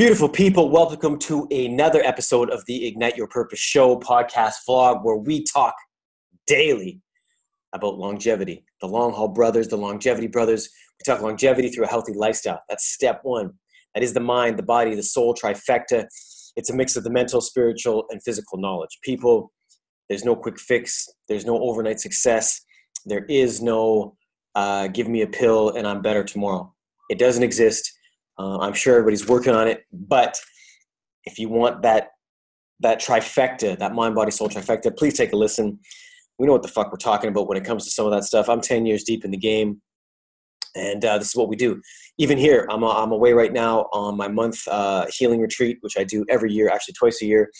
Beautiful people, welcome to another episode of the Ignite Your Purpose Show podcast vlog where we talk daily about longevity. The long haul brothers, the longevity brothers. We talk longevity through a healthy lifestyle. That's step one. That is the mind, the body, the soul trifecta. It's a mix of the mental, spiritual, and physical knowledge. People, there's no quick fix, there's no overnight success, there is no uh, give me a pill and I'm better tomorrow. It doesn't exist uh, I'm sure everybody's working on it, but if you want that that trifecta, that mind, body, soul trifecta, please take a listen. We know what the fuck we're talking about when it comes to some of that stuff. I'm 10 years deep in the game, and uh, this is what we do. Even here, I'm, I'm away right now on my month uh, healing retreat, which I do every year, actually twice a year,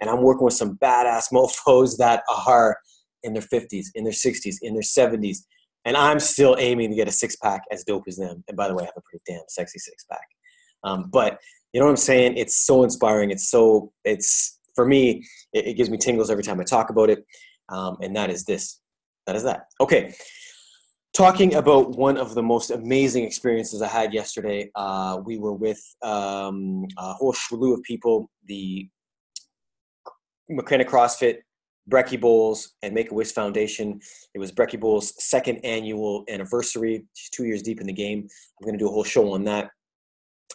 and I'm working with some badass mofos that are in their 50s, in their 60s, in their 70s, and I'm still aiming to get a six pack as dope as them. And by the way, I have a pretty damn sexy six pack. Um, but you know what I'm saying? It's so inspiring. It's so it's for me. It, it gives me tingles every time I talk about it. Um, and that is this. That is that. Okay. Talking about one of the most amazing experiences I had yesterday, uh, we were with um, a whole slew of people. The Makena CrossFit Breckie Bowls and Make a Wish Foundation. It was Brecky Bowls' second annual anniversary. She's two years deep in the game. I'm going to do a whole show on that.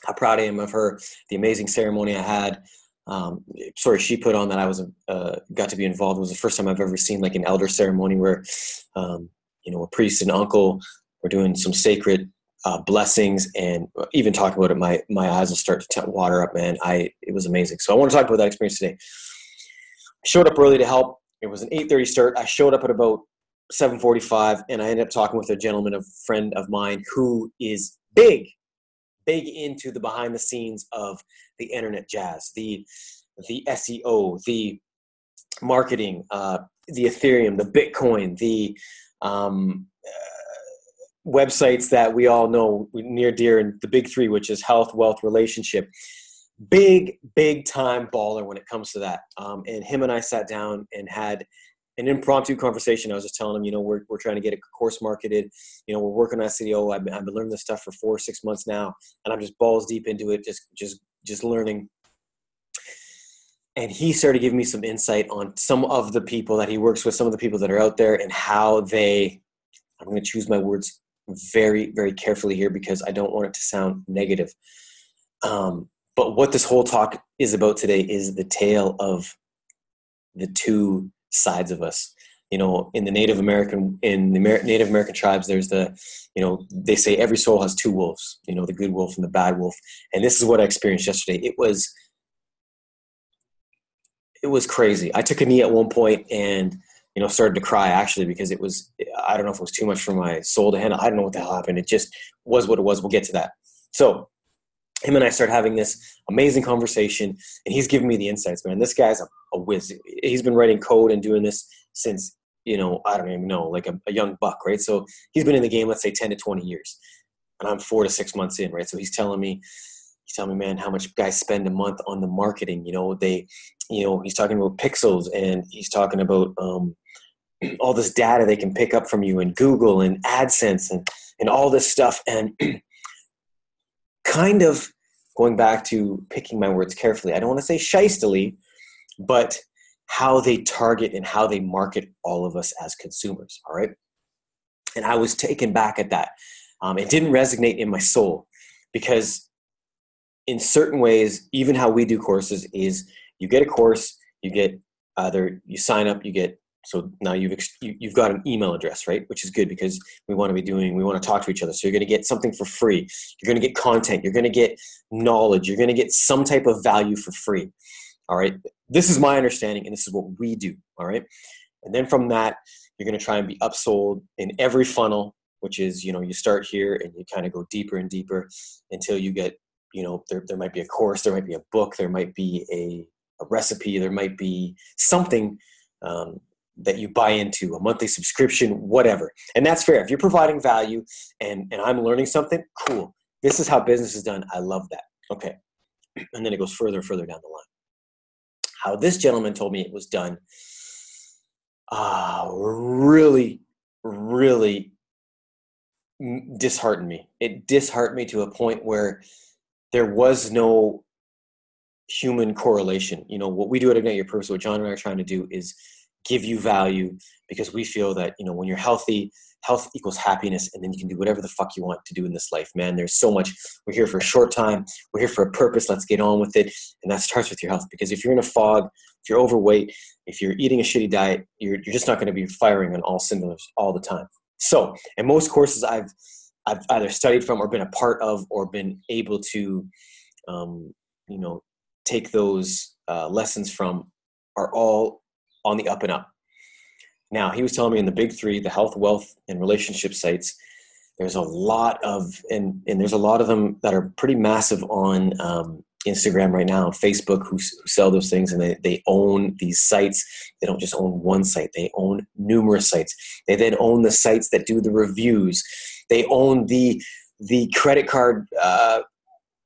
How proud I am of her, the amazing ceremony I had. Um, sorry, she put on that I was uh, got to be involved. It was the first time I've ever seen like an elder ceremony where, um, you know, a priest and uncle were doing some sacred uh, blessings, and even talking about it, my my eyes will start to water up. Man, I it was amazing. So I want to talk about that experience today. I showed up early to help it was an 8:30 start. I showed up at about 7:45, and I ended up talking with a gentleman, a friend of mine, who is big, big into the behind the scenes of the internet jazz, the the SEO, the marketing, uh, the Ethereum, the Bitcoin, the um, uh, websites that we all know near dear, and the big three, which is health, wealth, relationship big, big time baller when it comes to that. Um, and him and I sat down and had an impromptu conversation. I was just telling him, you know, we're, we're trying to get a course marketed. You know, we're working on SEO. I've been, I've been learning this stuff for four or six months now, and I'm just balls deep into it, just just just learning. And he started giving me some insight on some of the people that he works with, some of the people that are out there, and how they. I'm going to choose my words very, very carefully here because I don't want it to sound negative. Um, but what this whole talk is about today is the tale of the two sides of us. You know, in the Native American in the Native American tribes, there's the, you know, they say every soul has two wolves. You know, the good wolf and the bad wolf. And this is what I experienced yesterday. It was, it was crazy. I took a knee at one point and you know started to cry actually because it was I don't know if it was too much for my soul to handle. I don't know what the hell happened. It just was what it was. We'll get to that. So him and I start having this amazing conversation, and he's giving me the insights, man. This guy's a, a whiz. He's been writing code and doing this since, you know, I don't even know, like a, a, young buck, right? So he's been in the game, let's say 10 to 20 years. And I'm four to six months in, right? So he's telling me, he's telling me, man, how much guys spend a month on the marketing. You know, they, you know, he's talking about pixels and he's talking about um, all this data they can pick up from you and Google and AdSense and, and all this stuff. And kind of going back to picking my words carefully, I don't want to say shystily, but how they target and how they market all of us as consumers. All right. And I was taken back at that. Um, it didn't resonate in my soul because, in certain ways, even how we do courses is you get a course, you get either you sign up, you get so now you've you've got an email address right? Which is good because we want to be doing we want to talk to each other. So you're going to get something for free. You're going to get content. You're going to get knowledge. You're going to get some type of value for free. All right? This is my understanding and this is what we do. All right? And then from that you're going to try and be upsold in every funnel which is you know you start here and you kind of go deeper and deeper until you get you know there, there might be a course there might be a book there might be a, a recipe there might be something um, that you buy into, a monthly subscription, whatever. And that's fair. If you're providing value and, and I'm learning something, cool. This is how business is done. I love that. Okay. And then it goes further and further down the line. How this gentleman told me it was done uh, really, really disheartened me. It disheartened me to a point where there was no human correlation. You know, what we do at Ignite Your Purpose, what John and I are trying to do is give you value because we feel that, you know, when you're healthy, health equals happiness and then you can do whatever the fuck you want to do in this life man. There's so much. We're here for a short time. We're here for a purpose. Let's get on with it. And that starts with your health because if you're in a fog if you're overweight if you're eating a shitty diet you're, you're just not going to be firing on all cylinders all the time. So in most courses i've i've either studied from or been a part of or been able to um, you know take those uh, lessons from are all on the up and up now, he was telling me in the big three, the health, wealth, and relationship sites, there's a lot of, and, and there's a lot of them that are pretty massive on um, Instagram right now, Facebook, who, who, sell those things, and they, they own these sites. They don't just own one site, they own numerous sites. They then own the sites that do the reviews. They own the the credit card, uh,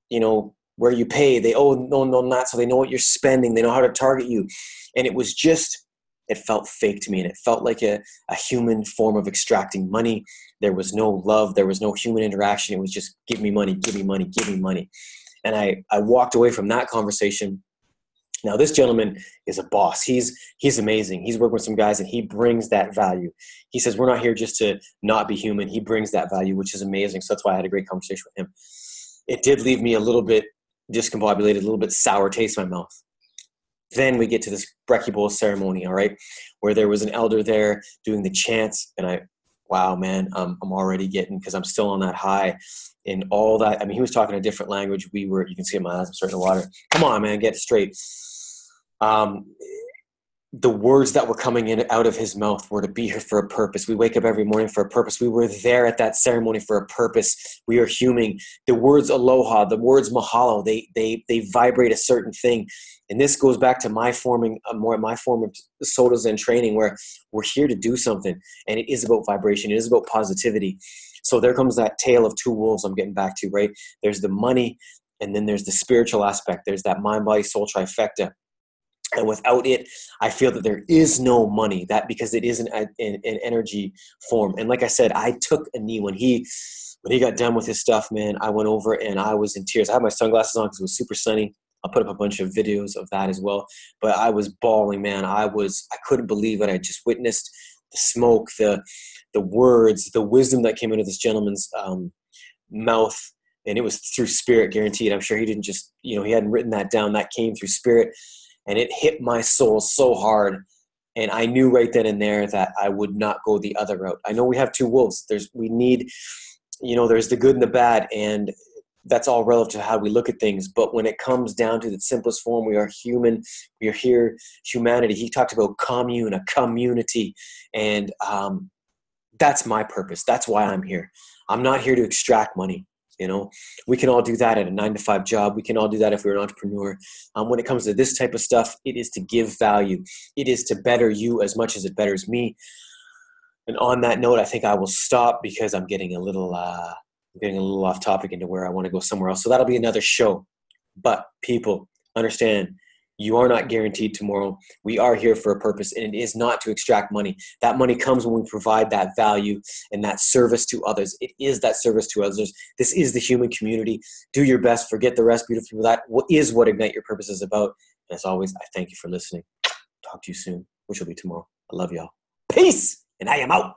you know, where you pay. They own, own, own that, so they know what you're spending. They know how to target you. And it was just it felt fake to me and it felt like a, a human form of extracting money. There was no love there was no human interaction. It was just give me money give me money give me money. And i i walked away from that conversation. Now this gentleman is a boss. He's he's amazing. He's working with some guys and he brings that value. He says we're not here just to not be human. He brings that value which is amazing. So that's why i had a great conversation with him. It did leave me a little bit discombobulated a little bit sour taste in my mouth then we get to this breckie bowl ceremony all right where there was an elder there doing the chants and i wow man um, i'm already getting because i'm still on that high. And all that i mean he was talking a different language. We were you can see in my eyes i'm starting to water. Come on man get straight. Um, the words that were coming in out of his mouth were to be here for a purpose. We wake up every morning for a purpose. We were there at that ceremony for a purpose. We are human. The words aloha, the words mahalo, they they they vibrate a certain thing. And this goes back to my forming uh, more my form of Soto Zen training where we're here to do something and it is about vibration. It is about positivity. So there comes that tale of two wolves I'm getting back to, right? There's the money and then there's the spiritual aspect. There's that mind body soul trifecta and without it i feel that there is no money that because it is an, an, an, energy form. And like i said i took a knee when he when he got done with his stuff man i went over and i was in tears. I had my sunglasses on because it was super sunny. I'll put up a bunch of videos of that as well. But i was bawling man. I was i couldn't believe what i just witnessed. The smoke the the words the wisdom that came out of this gentleman's um, mouth. And it was through spirit guaranteed. I'm sure he didn't just you know he hadn't written that down. That came through spirit and it hit my soul so hard and i knew right then and there that i would not go the other route. I know we have two wolves. There's we need you know there's the good and the bad and that's all relative to how we look at things. But when it comes down to the simplest form we are human. We are here humanity. He talked about commune a community and um, that's my purpose. That's why i'm here. I'm not here to extract money you know? We can all do that at a nine to five job. We can all do that if we're an entrepreneur. Um, when it comes to this type of stuff it is to give value. It is to better you as much as it betters me. And on that note i think i will stop because i'm getting a little uh, getting a little off topic into where i want to go somewhere else. So that'll be another show. But people understand you are not guaranteed tomorrow. We are here for a purpose, and it is not to extract money. That money comes when we provide that value and that service to others. It is that service to others. This is the human community. Do your best. Forget the rest, beautiful. people. That is what Ignite Your Purpose is about. And as always, I thank you for listening. Talk to you soon, which will be tomorrow. I love y'all. Peace, and I am out.